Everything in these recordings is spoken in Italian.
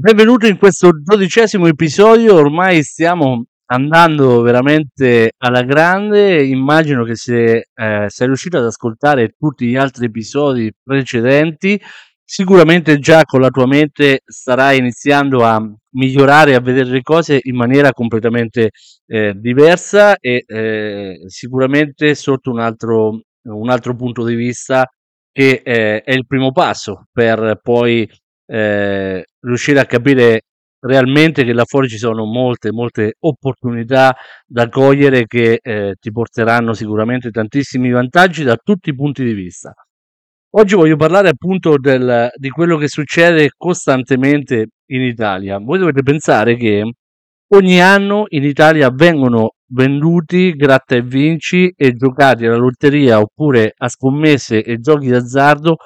Benvenuto in questo dodicesimo episodio, ormai stiamo andando veramente alla grande, immagino che se eh, sei riuscito ad ascoltare tutti gli altri episodi precedenti, sicuramente già con la tua mente starai iniziando a migliorare, a vedere le cose in maniera completamente eh, diversa e eh, sicuramente sotto un altro, un altro punto di vista che eh, è il primo passo per poi eh, riuscire a capire realmente che là fuori ci sono molte, molte opportunità da cogliere che eh, ti porteranno sicuramente tantissimi vantaggi da tutti i punti di vista. Oggi voglio parlare appunto del, di quello che succede costantemente in Italia. Voi dovete pensare che ogni anno in Italia vengono venduti gratta e vinci e giocati alla lotteria oppure a scommesse e giochi d'azzardo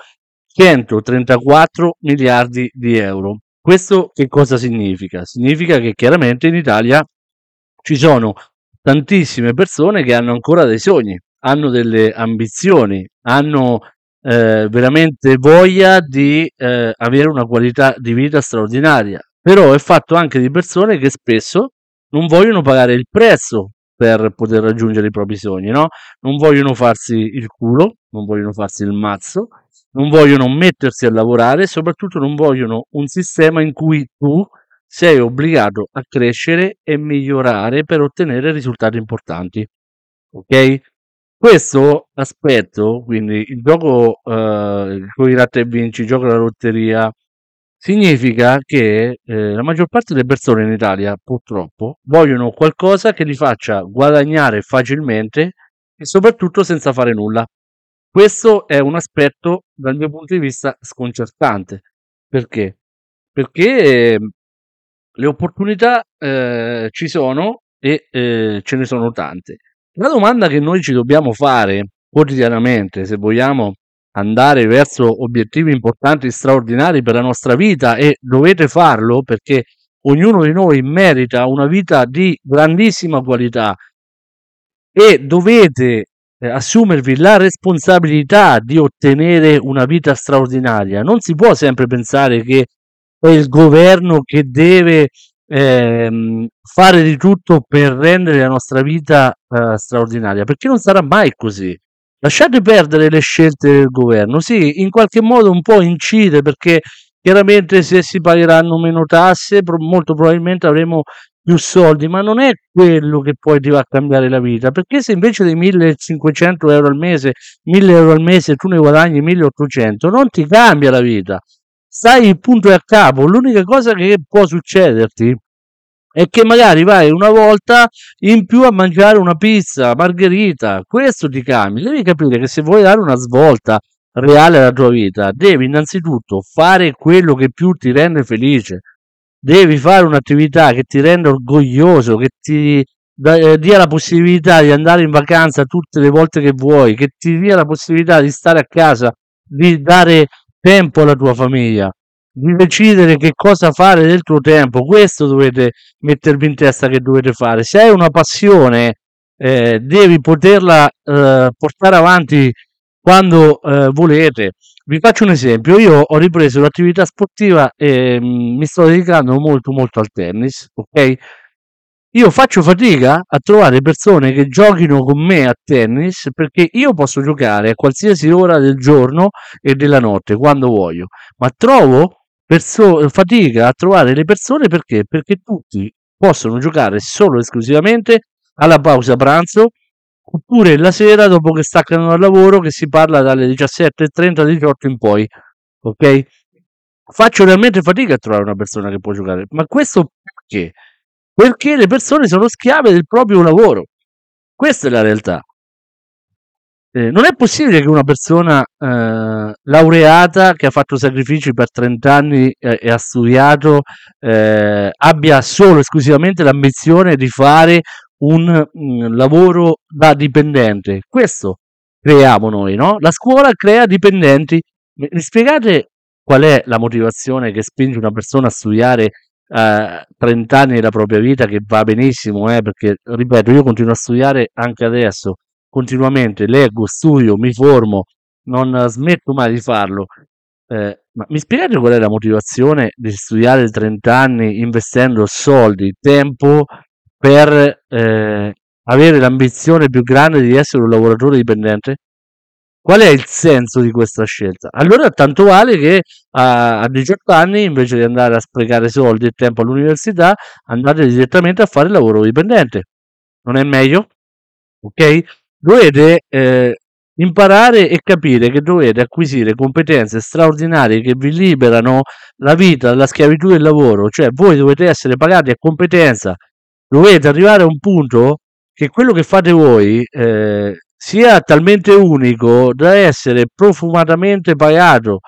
134 miliardi di euro. Questo che cosa significa? Significa che chiaramente in Italia ci sono tantissime persone che hanno ancora dei sogni, hanno delle ambizioni, hanno eh, veramente voglia di eh, avere una qualità di vita straordinaria. Però è fatto anche di persone che spesso non vogliono pagare il prezzo per poter raggiungere i propri sogni, no? Non vogliono farsi il culo, non vogliono farsi il mazzo, non vogliono mettersi a lavorare, soprattutto non vogliono un sistema in cui tu sei obbligato a crescere e migliorare per ottenere risultati importanti. Ok? Questo aspetto, quindi il gioco eh, con i latte e vinci, il gioco della lotteria, significa che eh, la maggior parte delle persone in Italia, purtroppo, vogliono qualcosa che li faccia guadagnare facilmente e soprattutto senza fare nulla. Questo è un aspetto, dal mio punto di vista, sconcertante. Perché? Perché ehm, le opportunità eh, ci sono e eh, ce ne sono tante. La domanda che noi ci dobbiamo fare quotidianamente, se vogliamo andare verso obiettivi importanti, straordinari per la nostra vita, e dovete farlo perché ognuno di noi merita una vita di grandissima qualità e dovete assumervi la responsabilità di ottenere una vita straordinaria. Non si può sempre pensare che è il governo che deve ehm, fare di tutto per rendere la nostra vita eh, straordinaria, perché non sarà mai così. Lasciate perdere le scelte del governo, sì, in qualche modo un po' incide perché chiaramente se si pagheranno meno tasse molto probabilmente avremo più soldi, ma non è quello che poi ti va a cambiare la vita, perché se invece dei 1500 euro al mese, 1000 euro al mese tu ne guadagni 1800, non ti cambia la vita, stai il punto e a capo, l'unica cosa che può succederti è che magari vai una volta in più a mangiare una pizza, margherita, questo ti cambia, devi capire che se vuoi dare una svolta reale alla tua vita, devi innanzitutto fare quello che più ti rende felice devi fare un'attività che ti renda orgoglioso, che ti eh, dia la possibilità di andare in vacanza tutte le volte che vuoi, che ti dia la possibilità di stare a casa, di dare tempo alla tua famiglia, di decidere che cosa fare del tuo tempo. Questo dovete mettervi in testa che dovete fare. Se hai una passione, eh, devi poterla eh, portare avanti quando eh, volete. Vi faccio un esempio, io ho ripreso l'attività sportiva e mm, mi sto dedicando molto molto al tennis, ok? Io faccio fatica a trovare persone che giochino con me a tennis perché io posso giocare a qualsiasi ora del giorno e della notte, quando voglio, ma trovo perso- fatica a trovare le persone perché? Perché tutti possono giocare solo e esclusivamente alla pausa pranzo oppure la sera dopo che staccano dal lavoro che si parla dalle 17.30 18 in poi ok? Faccio realmente fatica a trovare una persona che può giocare ma questo perché? Perché le persone sono schiave del proprio lavoro. Questa è la realtà. Eh, non è possibile che una persona eh, laureata che ha fatto sacrifici per 30 anni eh, e ha studiato eh, abbia solo esclusivamente l'ambizione di fare un mm, lavoro da dipendente. Questo creiamo noi, no? La scuola crea dipendenti. Mi spiegate qual è la motivazione che spinge una persona a studiare eh, 30 anni della propria vita, che va benissimo, eh, perché ripeto, io continuo a studiare anche adesso, continuamente, leggo, studio, mi formo, non smetto mai di farlo. eh, ma mi spiegate qual è la motivazione di studiare 30 anni investendo soldi, tempo per eh, avere l'ambizione più grande di essere un lavoratore dipendente? Qual è il senso di questa scelta? Allora tanto vale che a, a 18 anni, invece di andare a sprecare soldi e tempo all'università, andate direttamente a fare il lavoro dipendente. Non è meglio? Ok? Dovete eh, imparare e capire che dovete acquisire competenze straordinarie che vi liberano la vita dalla schiavitù del lavoro, cioè voi dovete essere pagati a competenza, dovete arrivare a un punto che quello che fate voi eh, sia talmente unico da essere profumatamente pagato.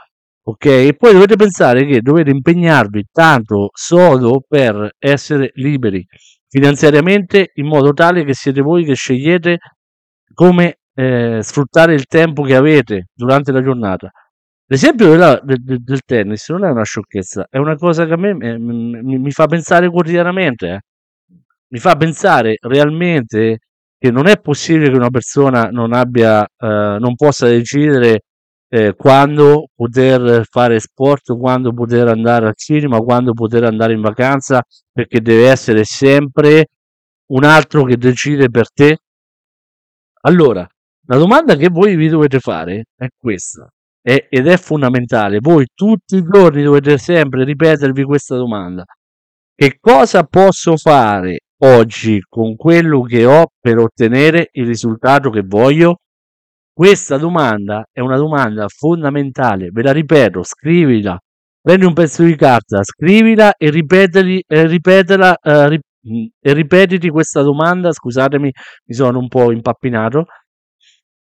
Ok, e poi dovete pensare che dovete impegnarvi tanto solo per essere liberi finanziariamente in modo tale che siete voi che scegliete come eh, sfruttare il tempo che avete durante la giornata. L'esempio della, del, del, tennis non è una sciocchezza, è una cosa che a me eh, mi, mi fa pensare quotidianamente. Mi fa pensare realmente che non è possibile che una persona non abbia, eh, non possa decidere eh, quando poter fare sport, quando poter andare al cinema, quando poter andare in vacanza, perché deve essere sempre un altro che decide per te. Allora, la domanda che voi vi dovete fare è questa, è, ed è fondamentale. Voi tutti i giorni dovete sempre ripetervi questa domanda. Che cosa posso fare oggi con quello che ho per ottenere il risultato che voglio? Questa domanda è una domanda fondamentale, ve la ripeto, scrivila, prendi un pezzo di carta, scrivila e ripeteli, eh, ripetela, eh, rip- e ripetiti questa domanda, scusatemi, mi sono un po' impappinato,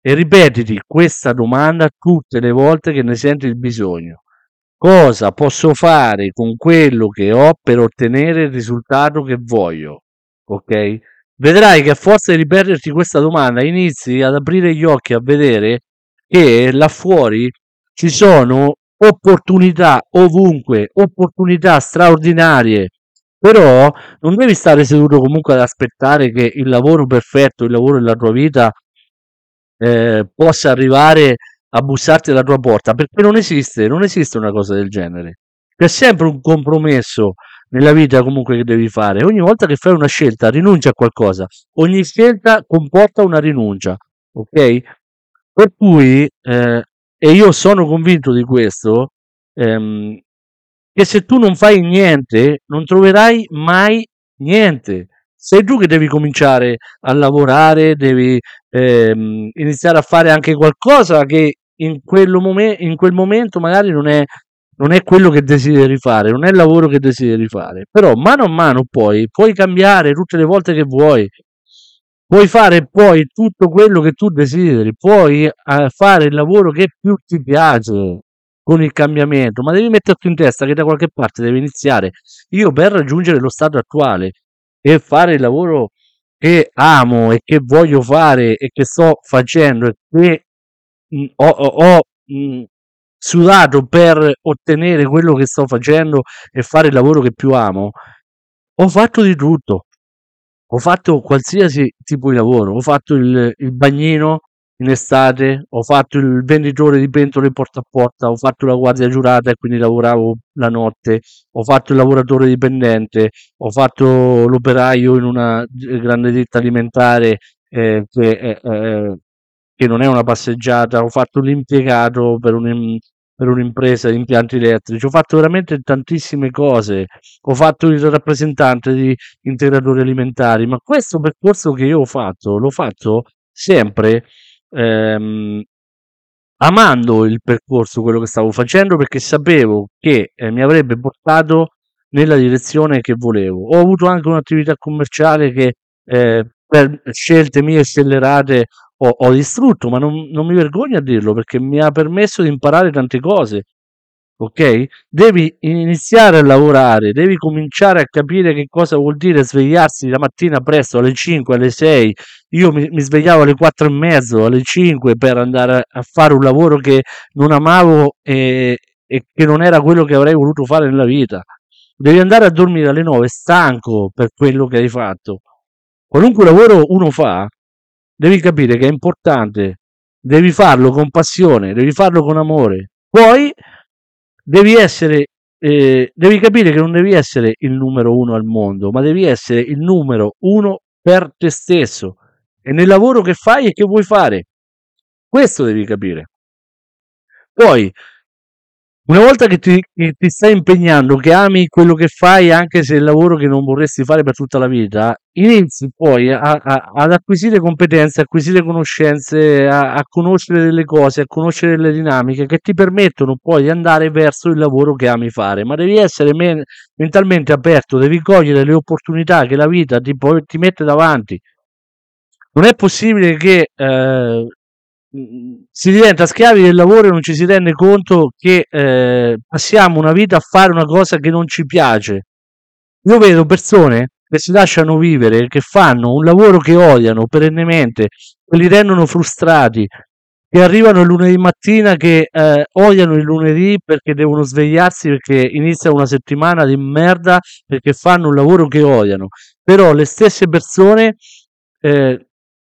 e ripetiti questa domanda tutte le volte che ne senti il bisogno. Cosa posso fare con quello che ho per ottenere il risultato che voglio? Ok? Vedrai che a forza di ripeterti questa domanda inizi ad aprire gli occhi a vedere che là fuori ci sono opportunità ovunque, opportunità straordinarie. Però non devi stare seduto comunque ad aspettare che il lavoro perfetto, il lavoro della tua vita eh, possa arrivare a bussarti alla tua porta, perché non esiste, non esiste una cosa del genere. C'è sempre un compromesso nella vita comunque che devi fare. Ogni volta che fai una scelta, rinuncia a qualcosa. Ogni scelta comporta una rinuncia, ok? Per cui, eh, e io sono convinto di questo, ehm, che se tu non fai niente, non troverai mai niente sei tu che devi cominciare a lavorare, devi ehm, iniziare a fare anche qualcosa che in, momen- in quel momento magari non è, non è, quello che desideri fare, non è il lavoro che desideri fare, però mano a mano poi puoi cambiare tutte le volte che vuoi, puoi fare poi tutto quello che tu desideri, puoi eh, fare il lavoro che più ti piace con il cambiamento, ma devi metterti in testa che da qualche parte devi iniziare. Io per raggiungere lo stato attuale e fare il lavoro che amo e che voglio fare e che sto facendo e che mh, ho, ho, ho mh, sudato per ottenere quello che sto facendo e fare il lavoro che più amo, ho fatto di tutto. Ho fatto qualsiasi tipo di lavoro, ho fatto il, il bagnino in estate, ho fatto il venditore di pentole porta a porta, ho fatto la guardia giurata e quindi lavoravo la notte, ho fatto il lavoratore dipendente, ho fatto l'operaio in una grande ditta alimentare eh, che, eh, eh, che, non è una passeggiata, ho fatto l'impiegato per, un, per un'impresa di impianti elettrici, ho fatto veramente tantissime cose, ho fatto il rappresentante di integratori alimentari, ma questo percorso che io ho fatto, l'ho fatto sempre ehm, amando il percorso, quello che stavo facendo, perché sapevo che eh, mi avrebbe portato nella direzione che volevo. Ho avuto anche un'attività commerciale che eh, per scelte mie scellerate ho, ho distrutto, ma non, non mi vergogno a dirlo perché mi ha permesso di imparare tante cose ok? Devi iniziare a lavorare, devi cominciare a capire che cosa vuol dire svegliarsi la mattina presto alle 5, alle 6. Io mi, mi svegliavo alle 4 e mezzo, alle 5 per andare a fare un lavoro che non amavo e, e che non era quello che avrei voluto fare nella vita. Devi andare a dormire alle 9 stanco per quello che hai fatto. Qualunque lavoro uno fa, devi capire che è importante, devi farlo con passione, devi farlo con amore. Poi devi essere eh, devi capire che non devi essere il numero uno al mondo, ma devi essere il numero uno per te stesso e nel lavoro che fai e che vuoi fare. Questo devi capire. Poi, una volta che ti, che ti, stai impegnando, che ami quello che fai, anche se è il lavoro che non vorresti fare per tutta la vita, inizi poi a, a, ad acquisire competenze, acquisire conoscenze, a, a, conoscere delle cose, a conoscere delle dinamiche che ti permettono poi di andare verso il lavoro che ami fare. Ma devi essere men- mentalmente aperto, devi cogliere le opportunità che la vita ti, ti mette davanti. Non è possibile che eh, si diventa schiavi del lavoro e non ci si rende conto che eh, passiamo una vita a fare una cosa che non ci piace. Io vedo persone che si lasciano vivere, che fanno un lavoro che odiano perennemente, che li rendono frustrati, che arrivano il lunedì mattina che eh, odiano il lunedì perché devono svegliarsi perché inizia una settimana di merda perché fanno un lavoro che odiano. Però le stesse persone eh,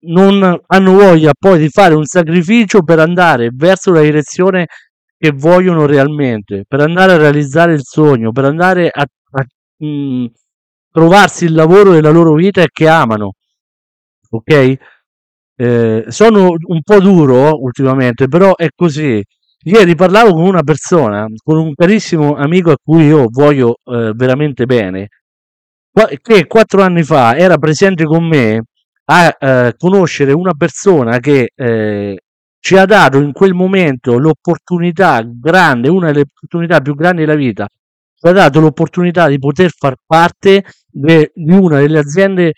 non hanno voglia poi di fare un sacrificio per andare verso la direzione che vogliono realmente, per andare a realizzare il sogno, per andare a, a mh, mm, trovarsi il lavoro della loro vita e che amano. Ok? Eh, sono un po' duro ultimamente, però è così. Ieri parlavo con una persona, con un carissimo amico a cui io voglio eh, veramente bene, che quattro anni fa era presente con me a eh, conoscere una persona che eh, ci ha dato in quel momento l'opportunità grande, una delle opportunità più grandi della vita, ci ha dato l'opportunità di poter far parte de, di una delle aziende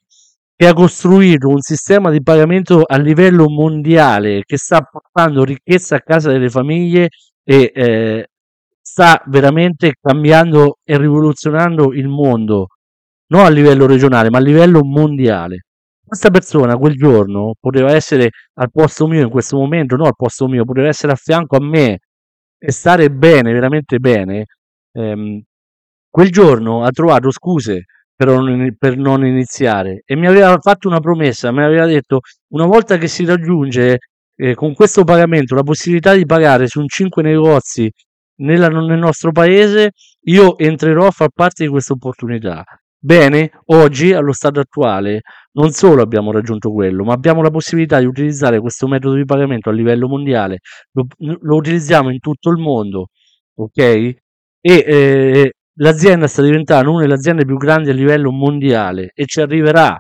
che ha costruito un sistema di pagamento a livello mondiale che sta portando ricchezza a casa delle famiglie e eh, sta veramente cambiando e rivoluzionando il mondo, non a livello regionale, ma a livello mondiale. Questa persona quel giorno poteva essere al posto mio in questo momento, no al posto mio, poteva essere a fianco a me e stare bene, veramente bene. Ehm, quel giorno ha trovato scuse per non, per non iniziare e mi aveva fatto una promessa, mi aveva detto una volta che si raggiunge eh, con questo pagamento la possibilità di pagare su un 5 negozi nella, nel nostro paese, io entrerò a far parte di questa opportunità. Bene, oggi allo stato attuale non solo abbiamo raggiunto quello, ma abbiamo la possibilità di utilizzare questo metodo di pagamento a livello mondiale, lo, lo utilizziamo in tutto il mondo, ok? E eh, l'azienda sta diventando una delle aziende più grandi a livello mondiale e ci arriverà.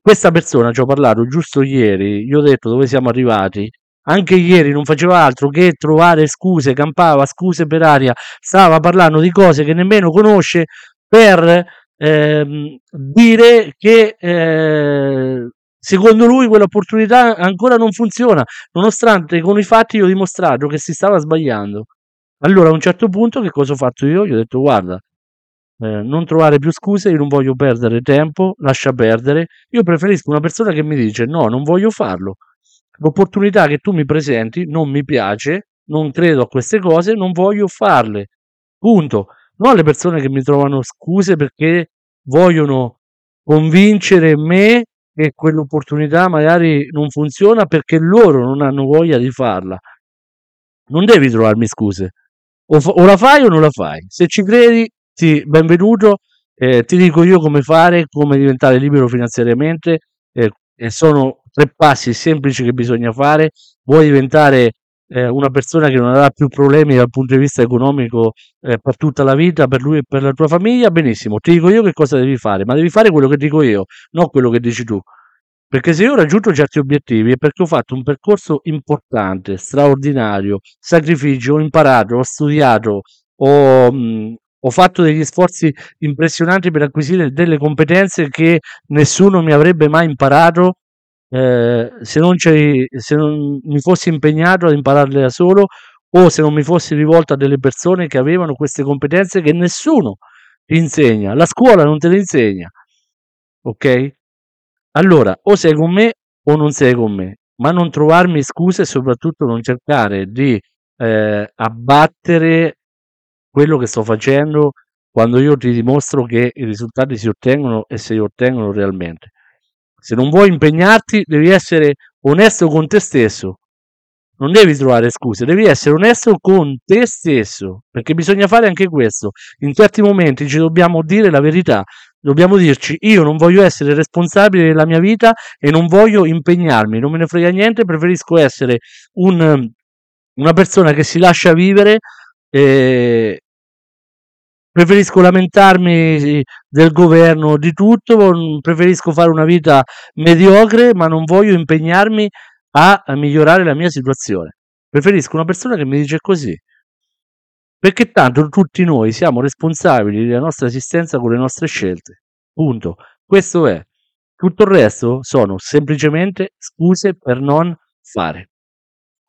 Questa persona ci ho parlato giusto ieri, gli ho detto dove siamo arrivati. Anche ieri non faceva altro che trovare scuse, campava scuse per aria, stava parlando di cose che nemmeno conosce per ehm, dire che eh, secondo lui quell'opportunità ancora non funziona, nonostante con i fatti io ho dimostrato che si stava sbagliando. Allora a un certo punto che cosa ho fatto io? Gli ho detto guarda, eh, non trovare più scuse, io non voglio perdere tempo, lascia perdere, io preferisco una persona che mi dice no, non voglio farlo, l'opportunità che tu mi presenti non mi piace, non credo a queste cose, non voglio farle, punto non alle persone che mi trovano scuse perché vogliono convincere me che quell'opportunità magari non funziona perché loro non hanno voglia di farla. Non devi trovarmi scuse. O, fa- o la fai o non la fai. Se ci credi, sì, benvenuto. Eh, ti dico io come fare, come diventare libero finanziariamente. Eh, sono tre passi semplici che bisogna fare. Vuoi diventare eh, una persona che non avrà più problemi dal punto di vista economico eh, per tutta la vita, per lui e per la tua famiglia, benissimo, ti dico io che cosa devi fare, ma devi fare quello che dico io, non quello che dici tu. Perché se io ho raggiunto certi obiettivi è perché ho fatto un percorso importante, straordinario, sacrificio, ho imparato, ho studiato, ho, mh, ho fatto degli sforzi impressionanti per acquisire delle competenze che nessuno mi avrebbe mai imparato eh, se, non se non mi fossi impegnato ad impararle da solo o se non mi fossi rivolto a delle persone che avevano queste competenze che nessuno ti insegna, la scuola non te le insegna, ok? Allora, o sei con me o non sei con me, ma non trovarmi scuse e soprattutto non cercare di eh, abbattere quello che sto facendo quando io ti dimostro che i risultati si ottengono e si ottengono realmente. Se non vuoi impegnarti, devi essere onesto con te stesso. non devi trovare scuse, devi essere onesto con te stesso, perché bisogna fare anche questo. In certi momenti ci dobbiamo dire la verità, dobbiamo dirci io non voglio essere responsabile della mia vita e non voglio impegnarmi, non me ne frega niente, preferisco essere un, una persona che si lascia vivere. Eh, preferisco lamentarmi del governo, di tutto, preferisco fare una vita mediocre, ma non voglio impegnarmi a, migliorare la mia situazione. Preferisco una persona che mi dice così. Perché tanto tutti noi siamo responsabili della nostra esistenza con le nostre scelte. Punto. Questo è. Tutto il resto sono semplicemente scuse per non fare.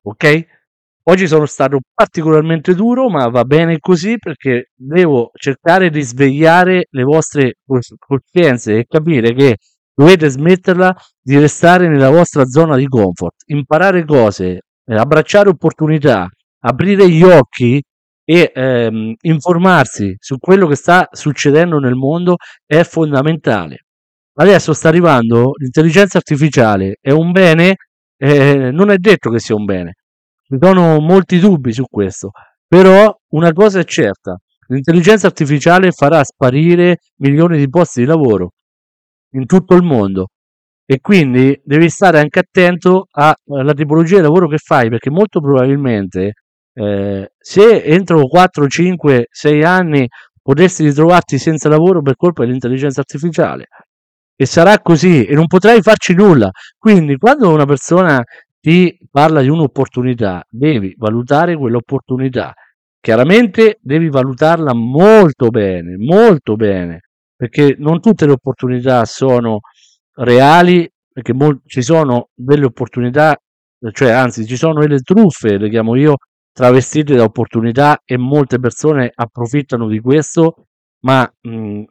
Ok? Oggi sono stato particolarmente duro, ma va bene così perché devo cercare di svegliare le vostre coscienze e capire che dovete smetterla di restare nella vostra zona di comfort, imparare cose, eh, abbracciare opportunità, aprire gli occhi e ehm, informarsi su quello che sta succedendo nel mondo è fondamentale. Adesso sta arrivando l'intelligenza artificiale, è un bene? Eh, non è detto che sia un bene. Ci sono molti dubbi su questo, però una cosa è certa, l'intelligenza artificiale farà sparire milioni di posti di lavoro in tutto il mondo e quindi devi stare anche attento alla tipologia di lavoro che fai perché molto probabilmente eh, se entro 4, 5, 6 anni potresti ritrovarti senza lavoro per colpa dell'intelligenza artificiale. E sarà così e non potrai farci nulla. Quindi quando una persona ti parla di un'opportunità devi valutare quell'opportunità chiaramente devi valutarla molto bene molto bene perché non tutte le opportunità sono reali, perché mol- ci sono delle opportunità, cioè anzi ci sono delle truffe, le chiamo io, travestite da opportunità e molte persone approfittano di questo, ma mh,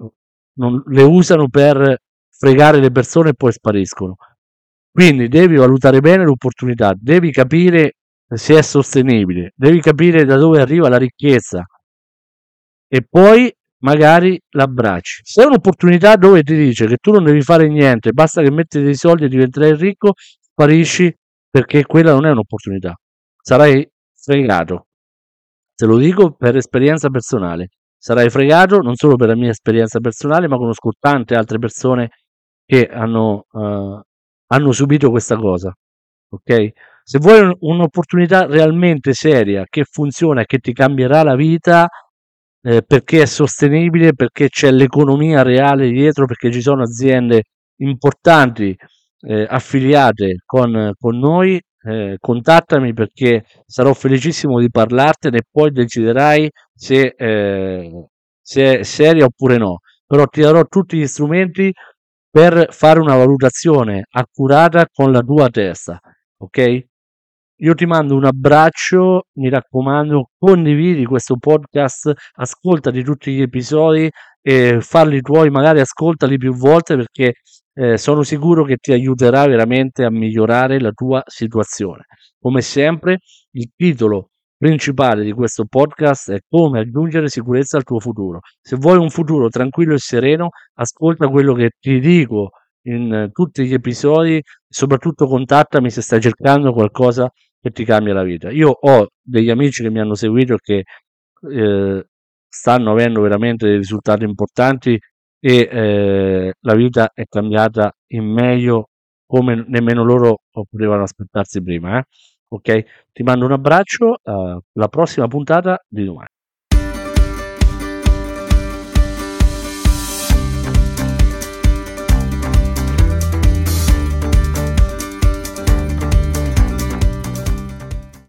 non, le usano per fregare le persone e poi spariscono. Quindi devi valutare bene l'opportunità, devi capire se è sostenibile, devi capire da dove arriva la ricchezza e poi magari l'abbracci. Se è un'opportunità dove ti dice che tu non devi fare niente, basta che metti dei soldi e diventerai ricco, sparisci perché quella non è un'opportunità. Sarai fregato. Te lo dico per esperienza personale. Sarai fregato non solo per la mia esperienza personale, ma conosco tante altre persone che hanno, uh, hanno subito questa cosa. Ok? Se vuoi un'opportunità realmente seria che funziona che ti cambierà la vita, eh, perché è sostenibile, perché c'è l'economia reale dietro, perché ci sono aziende importanti eh, affiliate con, con noi, eh, contattami perché sarò felicissimo di parlartene e poi deciderai se, eh, se è seria oppure no. Però ti darò tutti gli strumenti per fare una valutazione accurata con la tua testa, ok? Io ti mando un abbraccio, mi raccomando, condividi questo podcast, ascoltati tutti gli episodi e farli tuoi, magari ascoltali più volte perché eh, sono sicuro che ti aiuterà veramente a migliorare la tua situazione. Come sempre, il titolo principale di questo podcast è come aggiungere sicurezza al tuo futuro. Se vuoi un futuro tranquillo e sereno, ascolta quello che ti dico in tutti gli episodi, soprattutto contattami se stai cercando qualcosa che ti cambia la vita. Io ho degli amici che mi hanno seguito e che eh, stanno avendo veramente dei risultati importanti e eh, la vita è cambiata in meglio come nemmeno loro potevano aspettarsi prima. Eh? Ok? Ti mando un abbraccio, alla prossima puntata di domani.